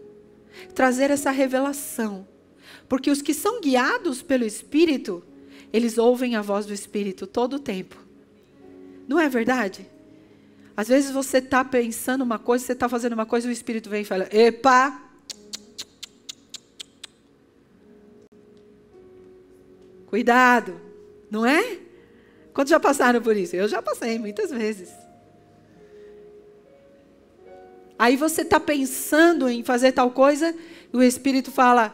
Trazer essa revelação. Porque os que são guiados pelo Espírito, eles ouvem a voz do Espírito todo o tempo. Não é verdade? Às vezes você está pensando uma coisa, você está fazendo uma coisa, o Espírito vem e fala: Epa, Cuidado, não é? Quantos já passaram por isso? Eu já passei muitas vezes. Aí você está pensando em fazer tal coisa e o Espírito fala: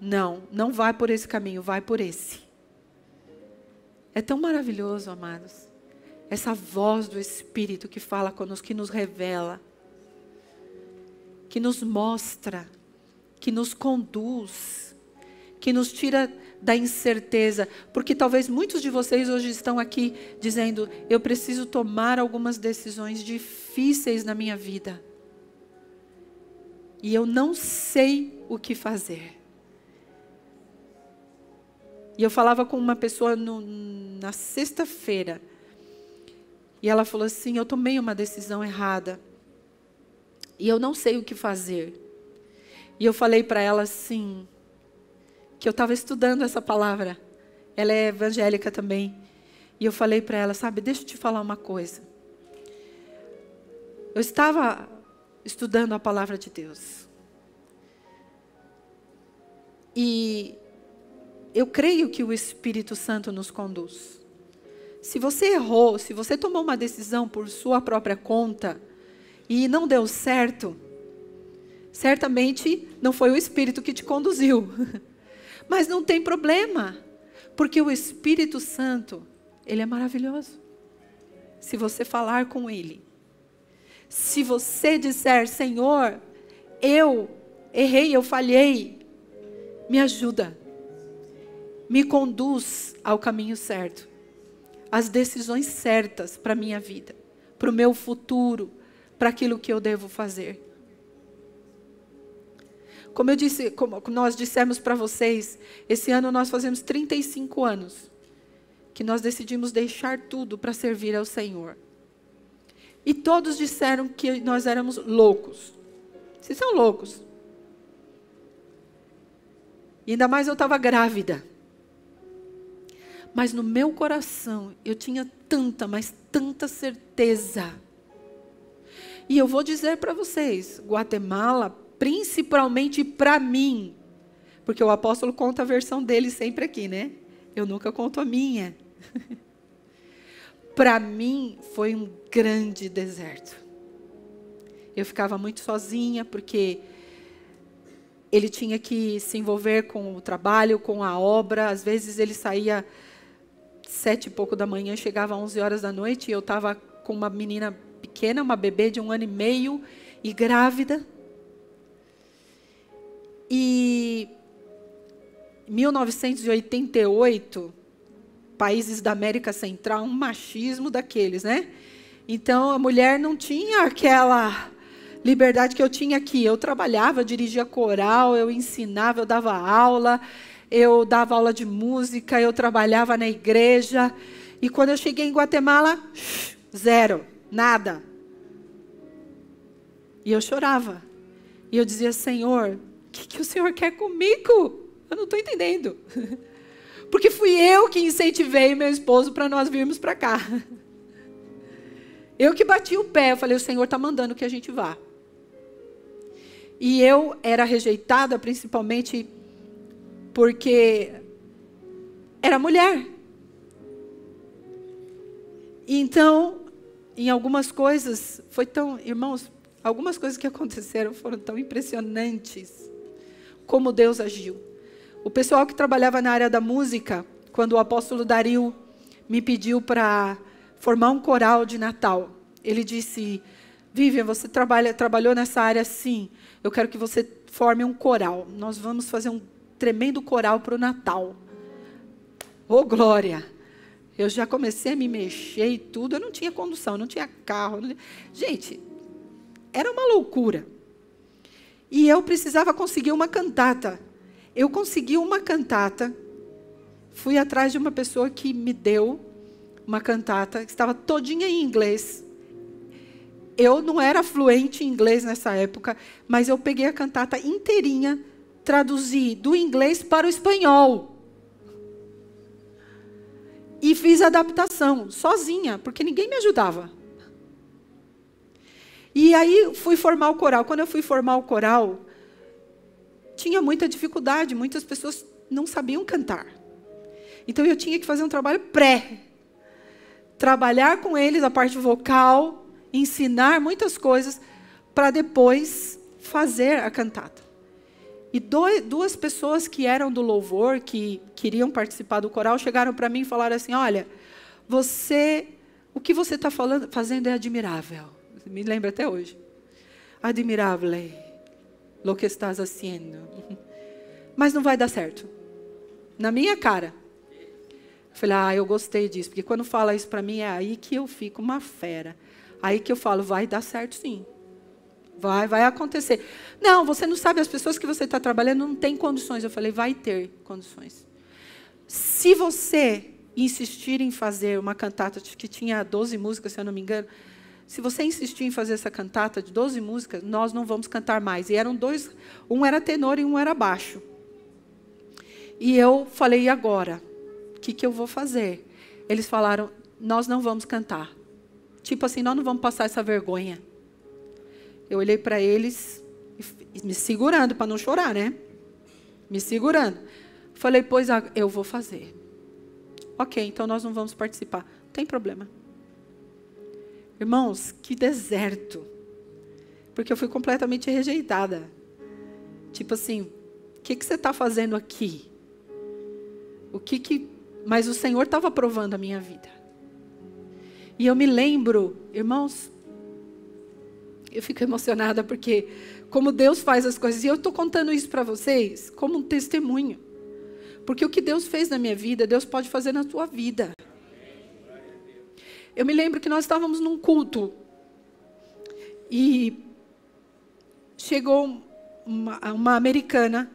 não, não vai por esse caminho, vai por esse. É tão maravilhoso, amados. Essa voz do Espírito que fala conosco, que nos revela, que nos mostra, que nos conduz, que nos tira da incerteza, porque talvez muitos de vocês hoje estão aqui dizendo: eu preciso tomar algumas decisões difíceis na minha vida. E eu não sei o que fazer. E eu falava com uma pessoa no, na sexta-feira. E ela falou assim: Eu tomei uma decisão errada. E eu não sei o que fazer. E eu falei para ela assim: que eu estava estudando essa palavra. Ela é evangélica também. E eu falei para ela, sabe, deixa eu te falar uma coisa. Eu estava estudando a palavra de Deus. E eu creio que o Espírito Santo nos conduz. Se você errou, se você tomou uma decisão por sua própria conta e não deu certo, certamente não foi o Espírito que te conduziu. Mas não tem problema, porque o Espírito Santo, ele é maravilhoso. Se você falar com ele, se você disser, Senhor, eu errei, eu falhei. Me ajuda. Me conduz ao caminho certo. As decisões certas para a minha vida, para o meu futuro, para aquilo que eu devo fazer. Como eu disse, como nós dissemos para vocês, esse ano nós fazemos 35 anos que nós decidimos deixar tudo para servir ao Senhor. E todos disseram que nós éramos loucos. Vocês são loucos. E ainda mais eu estava grávida. Mas no meu coração eu tinha tanta, mas tanta certeza. E eu vou dizer para vocês: Guatemala principalmente para mim. Porque o apóstolo conta a versão dele sempre aqui, né? Eu nunca conto a minha. para mim foi um grande deserto. Eu ficava muito sozinha porque ele tinha que se envolver com o trabalho, com a obra. Às vezes ele saía sete e pouco da manhã, chegava às onze horas da noite e eu estava com uma menina pequena, uma bebê de um ano e meio e grávida. E 1988, países da América Central, um machismo daqueles, né? Então a mulher não tinha aquela liberdade que eu tinha aqui. Eu trabalhava, dirigia coral, eu ensinava, eu dava aula, eu dava aula de música, eu trabalhava na igreja. E quando eu cheguei em Guatemala, zero, nada. E eu chorava. E eu dizia, Senhor, que, que o Senhor quer comigo? Eu não estou entendendo. Porque fui eu que incentivei meu esposo para nós virmos para cá. Eu que bati o pé, eu falei, o Senhor está mandando que a gente vá. E eu era rejeitada principalmente porque era mulher. Então, em algumas coisas, foi tão, irmãos, algumas coisas que aconteceram foram tão impressionantes como Deus agiu. O pessoal que trabalhava na área da música, quando o apóstolo Dario me pediu para formar um coral de Natal, ele disse: Vivian, você trabalha, trabalhou nessa área sim. Eu quero que você forme um coral. Nós vamos fazer um tremendo coral para o Natal. Ô oh, glória! Eu já comecei a me mexer e tudo. Eu não tinha condução, não tinha carro. Não... Gente, era uma loucura. E eu precisava conseguir uma cantata. Eu consegui uma cantata. Fui atrás de uma pessoa que me deu uma cantata que estava todinha em inglês. Eu não era fluente em inglês nessa época, mas eu peguei a cantata inteirinha, traduzi do inglês para o espanhol. E fiz adaptação sozinha, porque ninguém me ajudava. E aí fui formar o coral. Quando eu fui formar o coral, tinha muita dificuldade, muitas pessoas não sabiam cantar. Então eu tinha que fazer um trabalho pré. Trabalhar com eles a parte vocal, ensinar muitas coisas para depois fazer a cantata. E dois, duas pessoas que eram do louvor, que queriam participar do coral, chegaram para mim e falaram assim: Olha, você, o que você está fazendo é admirável me lembro até hoje. Admirável lo que estás haciendo. Mas não vai dar certo. Na minha cara. Eu falei, ah, eu gostei disso. Porque quando fala isso para mim, é aí que eu fico uma fera. Aí que eu falo, vai dar certo sim. Vai, vai acontecer. Não, você não sabe, as pessoas que você está trabalhando não têm condições. Eu falei, vai ter condições. Se você insistir em fazer uma cantata que tinha 12 músicas, se eu não me engano, se você insistir em fazer essa cantata de 12 músicas, nós não vamos cantar mais. E eram dois, um era tenor e um era baixo. E eu falei, e agora? O que, que eu vou fazer? Eles falaram, nós não vamos cantar. Tipo assim, nós não vamos passar essa vergonha. Eu olhei para eles, me segurando para não chorar, né? Me segurando. Falei, pois eu vou fazer. Ok, então nós não vamos participar. Não tem problema. Irmãos, que deserto. Porque eu fui completamente rejeitada. Tipo assim, o que, que você está fazendo aqui? O que que. Mas o Senhor estava provando a minha vida. E eu me lembro, irmãos, eu fico emocionada porque como Deus faz as coisas. E eu estou contando isso para vocês como um testemunho. Porque o que Deus fez na minha vida, Deus pode fazer na sua vida. Eu me lembro que nós estávamos num culto e chegou uma, uma americana,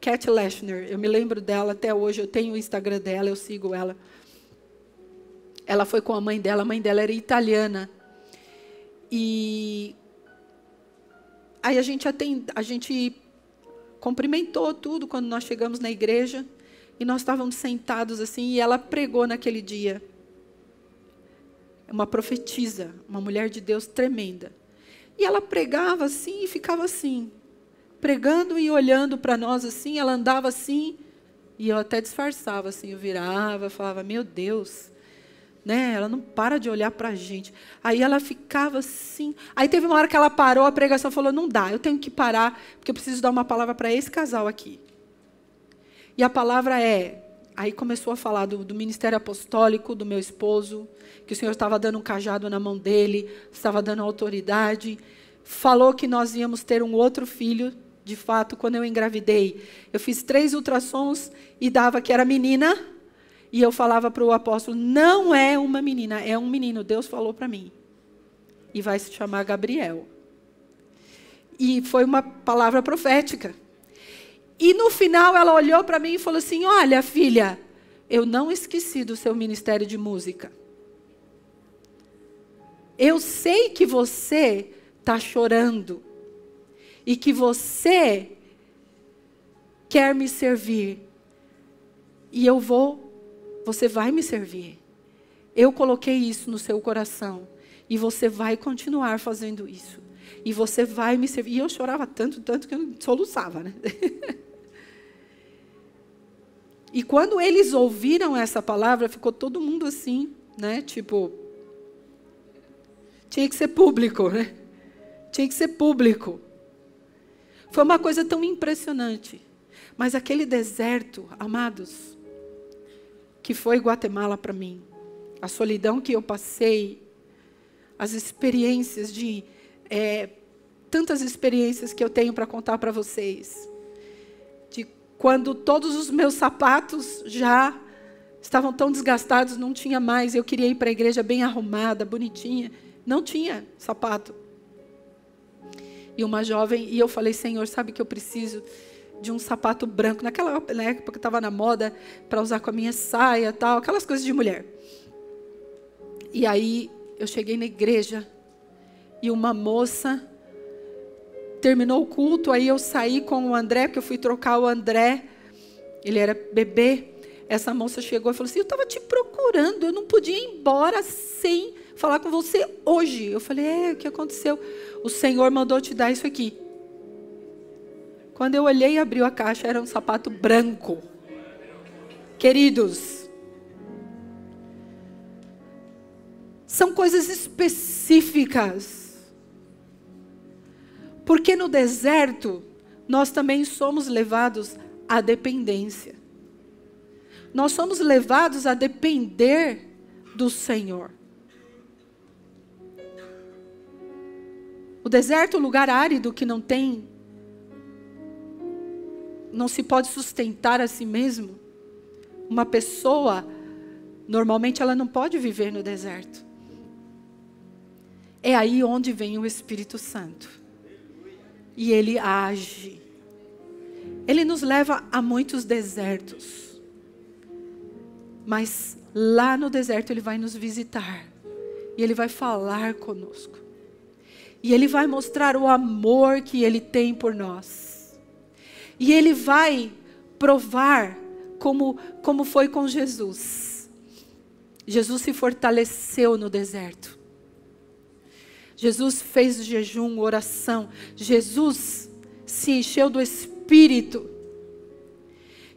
Cat Leshner. Eu me lembro dela até hoje. Eu tenho o Instagram dela, eu sigo ela. Ela foi com a mãe dela. A mãe dela era italiana. E aí a gente atend, a gente cumprimentou tudo quando nós chegamos na igreja e nós estávamos sentados assim e ela pregou naquele dia. Uma profetisa, uma mulher de Deus tremenda. E ela pregava assim e ficava assim, pregando e olhando para nós assim, ela andava assim, e eu até disfarçava assim, eu virava, falava: "Meu Deus, né? Ela não para de olhar para a gente. Aí ela ficava assim. Aí teve uma hora que ela parou a pregação falou: não dá, eu tenho que parar, porque eu preciso dar uma palavra para esse casal aqui. E a palavra é. Aí começou a falar do, do ministério apostólico do meu esposo, que o Senhor estava dando um cajado na mão dele, estava dando autoridade. Falou que nós íamos ter um outro filho. De fato, quando eu engravidei, eu fiz três ultrassons e dava que era menina e eu falava para o apóstolo: não é uma menina, é um menino. Deus falou para mim. E vai se chamar Gabriel. E foi uma palavra profética. E no final ela olhou para mim e falou assim: Olha, filha, eu não esqueci do seu ministério de música. Eu sei que você está chorando e que você quer me servir. E eu vou você vai me servir. Eu coloquei isso no seu coração. E você vai continuar fazendo isso. E você vai me servir. E eu chorava tanto, tanto que eu soluçava, né? e quando eles ouviram essa palavra, ficou todo mundo assim, né? Tipo, tinha que ser público, né? Tinha que ser público. Foi uma coisa tão impressionante. Mas aquele deserto, amados, que foi Guatemala para mim. A solidão que eu passei, as experiências de. É, tantas experiências que eu tenho para contar para vocês. De quando todos os meus sapatos já estavam tão desgastados, não tinha mais. Eu queria ir para a igreja bem arrumada, bonitinha. Não tinha sapato. E uma jovem, e eu falei, Senhor, sabe que eu preciso de um sapato branco. Naquela época estava na moda para usar com a minha saia, tal, aquelas coisas de mulher. E aí eu cheguei na igreja e uma moça terminou o culto, aí eu saí com o André, porque eu fui trocar o André. Ele era bebê. Essa moça chegou e falou assim: "Eu estava te procurando, eu não podia ir embora sem falar com você hoje". Eu falei: "É, o que aconteceu? O Senhor mandou te dar isso aqui". Quando eu olhei e abriu a caixa, era um sapato branco. Queridos, são coisas específicas. Porque no deserto, nós também somos levados à dependência. Nós somos levados a depender do Senhor. O deserto é um lugar árido que não tem não se pode sustentar a si mesmo. Uma pessoa, normalmente, ela não pode viver no deserto. É aí onde vem o Espírito Santo. E ele age. Ele nos leva a muitos desertos. Mas lá no deserto ele vai nos visitar. E ele vai falar conosco. E ele vai mostrar o amor que ele tem por nós. E ele vai provar como, como foi com Jesus. Jesus se fortaleceu no deserto. Jesus fez jejum, oração. Jesus se encheu do Espírito.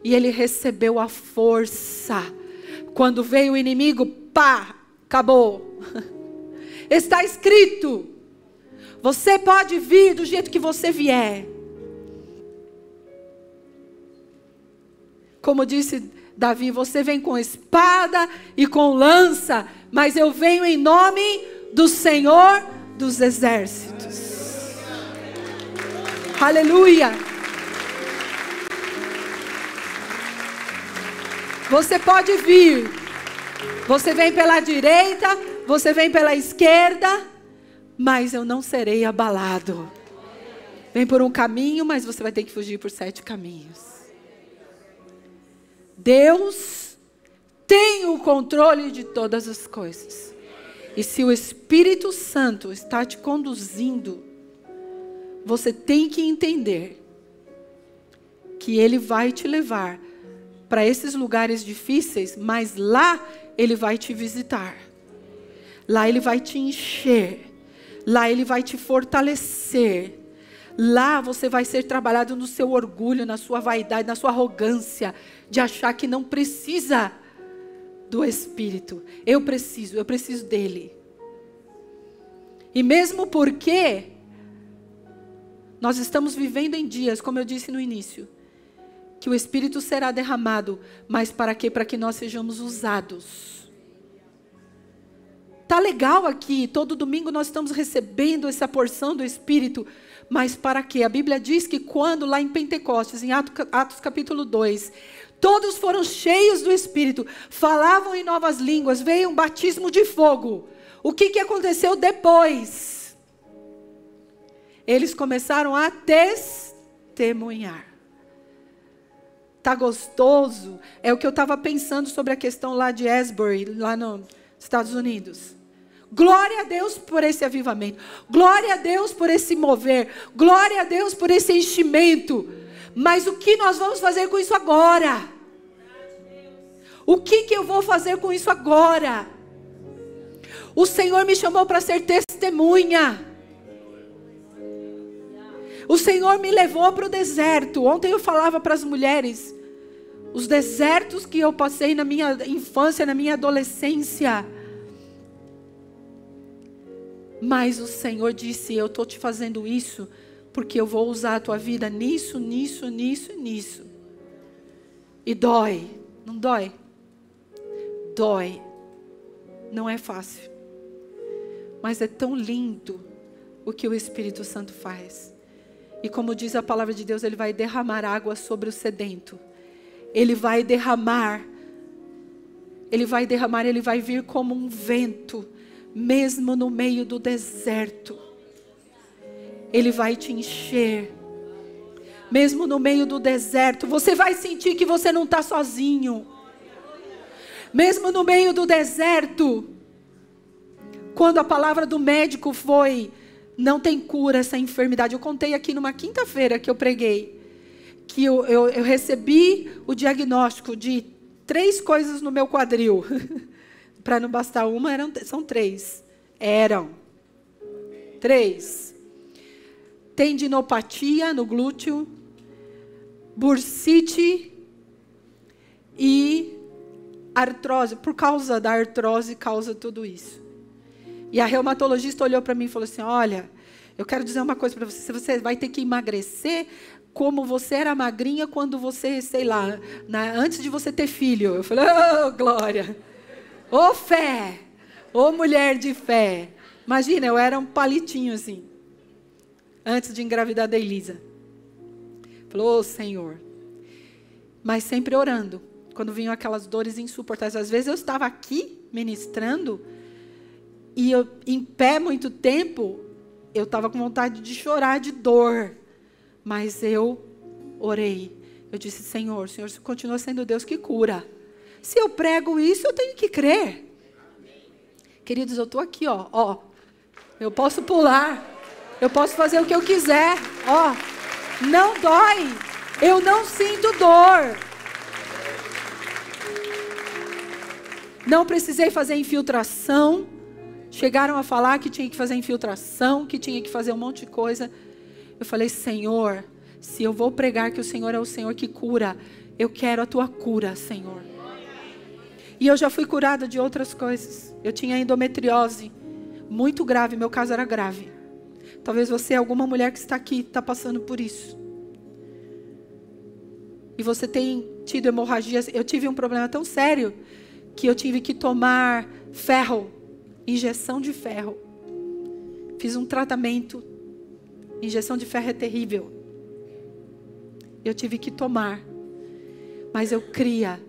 E ele recebeu a força. Quando veio o inimigo, pá, acabou. Está escrito. Você pode vir do jeito que você vier. Como disse Davi, você vem com espada e com lança, mas eu venho em nome do Senhor dos exércitos. Aleluia. Você pode vir. Você vem pela direita, você vem pela esquerda, mas eu não serei abalado. Vem por um caminho, mas você vai ter que fugir por sete caminhos. Deus tem o controle de todas as coisas. E se o Espírito Santo está te conduzindo, você tem que entender que ele vai te levar para esses lugares difíceis, mas lá ele vai te visitar. Lá ele vai te encher. Lá ele vai te fortalecer. Lá você vai ser trabalhado no seu orgulho, na sua vaidade, na sua arrogância, de achar que não precisa do Espírito. Eu preciso, eu preciso dele. E mesmo porque nós estamos vivendo em dias, como eu disse no início, que o Espírito será derramado, mas para quê? Para que nós sejamos usados. Tá legal aqui, todo domingo nós estamos recebendo essa porção do Espírito, mas para quê? A Bíblia diz que quando lá em Pentecostes, em Atos, capítulo 2, todos foram cheios do Espírito, falavam em novas línguas, veio um batismo de fogo. O que, que aconteceu depois? Eles começaram a testemunhar. Tá gostoso? É o que eu estava pensando sobre a questão lá de Asbury, lá nos Estados Unidos. Glória a Deus por esse avivamento. Glória a Deus por esse mover. Glória a Deus por esse enchimento. Mas o que nós vamos fazer com isso agora? O que, que eu vou fazer com isso agora? O Senhor me chamou para ser testemunha. O Senhor me levou para o deserto. Ontem eu falava para as mulheres os desertos que eu passei na minha infância, na minha adolescência. Mas o Senhor disse: Eu estou te fazendo isso porque eu vou usar a tua vida nisso, nisso, nisso nisso. E dói, não dói? Dói. Não é fácil. Mas é tão lindo o que o Espírito Santo faz. E como diz a palavra de Deus, ele vai derramar água sobre o sedento. Ele vai derramar. Ele vai derramar, ele vai vir como um vento, mesmo no meio do deserto. Ele vai te encher. Mesmo no meio do deserto, você vai sentir que você não está sozinho. Mesmo no meio do deserto, quando a palavra do médico foi não tem cura essa enfermidade. Eu contei aqui numa quinta-feira que eu preguei. Que eu, eu, eu, recebi o diagnóstico de três coisas no meu quadril. Para não bastar uma, eram, são três. Eram. Três. Tendinopatia no glúteo, bursite e artrose. Por causa da artrose, causa tudo isso. E a reumatologista olhou para mim e falou assim: Olha, eu quero dizer uma coisa para você. Você vai ter que emagrecer como você era magrinha quando você, sei lá, na, antes de você ter filho. Eu falei: Oh, glória! Ô oh, fé! Ô oh, mulher de fé! Imagina, eu era um palitinho assim. Antes de engravidar da Elisa. Falou: oh, Senhor. Mas sempre orando. Quando vinham aquelas dores insuportáveis. Às vezes eu estava aqui ministrando e eu, em pé muito tempo, eu estava com vontade de chorar de dor. Mas eu orei. Eu disse: Senhor, Senhor continua sendo Deus que cura. Se eu prego isso, eu tenho que crer. Queridos, eu estou aqui, ó, ó. Eu posso pular. Eu posso fazer o que eu quiser. Ó. Não dói. Eu não sinto dor. Não precisei fazer infiltração. Chegaram a falar que tinha que fazer infiltração, que tinha que fazer um monte de coisa. Eu falei, Senhor, se eu vou pregar que o Senhor é o Senhor que cura, eu quero a tua cura, Senhor. E eu já fui curada de outras coisas. Eu tinha endometriose muito grave, meu caso era grave. Talvez você, alguma mulher que está aqui, está passando por isso. E você tem tido hemorragias. Eu tive um problema tão sério que eu tive que tomar ferro injeção de ferro. Fiz um tratamento. Injeção de ferro é terrível. eu tive que tomar. Mas eu cria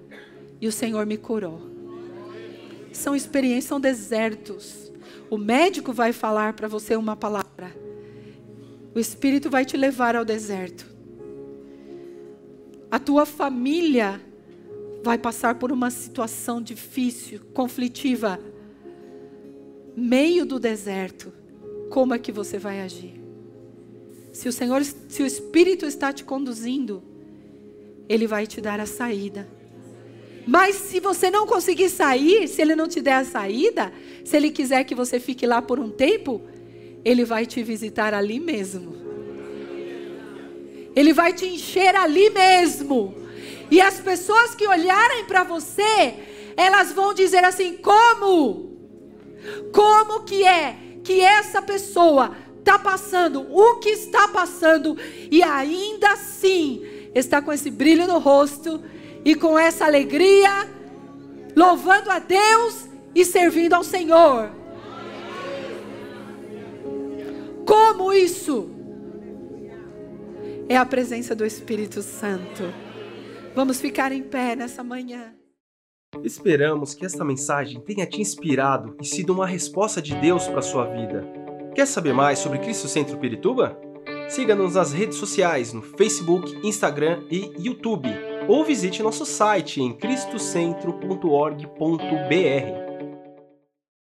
e o Senhor me curou. São experiências, são desertos. O médico vai falar para você uma palavra. O Espírito vai te levar ao deserto. A tua família vai passar por uma situação difícil, conflitiva. Meio do deserto. Como é que você vai agir? Se o Senhor, se o Espírito está te conduzindo, Ele vai te dar a saída. Mas se você não conseguir sair, se Ele não te der a saída, se Ele quiser que você fique lá por um tempo, Ele vai te visitar ali mesmo. Ele vai te encher ali mesmo. E as pessoas que olharem para você, elas vão dizer assim: como? Como que é que essa pessoa está passando, o que está passando, e ainda assim está com esse brilho no rosto e com essa alegria, louvando a Deus e servindo ao Senhor. Como isso? É a presença do Espírito Santo. Vamos ficar em pé nessa manhã. Esperamos que esta mensagem tenha te inspirado e sido uma resposta de Deus para a sua vida. Quer saber mais sobre Cristo Centro Pirituba? Siga-nos nas redes sociais no Facebook, Instagram e YouTube, ou visite nosso site em cristocentro.org.br.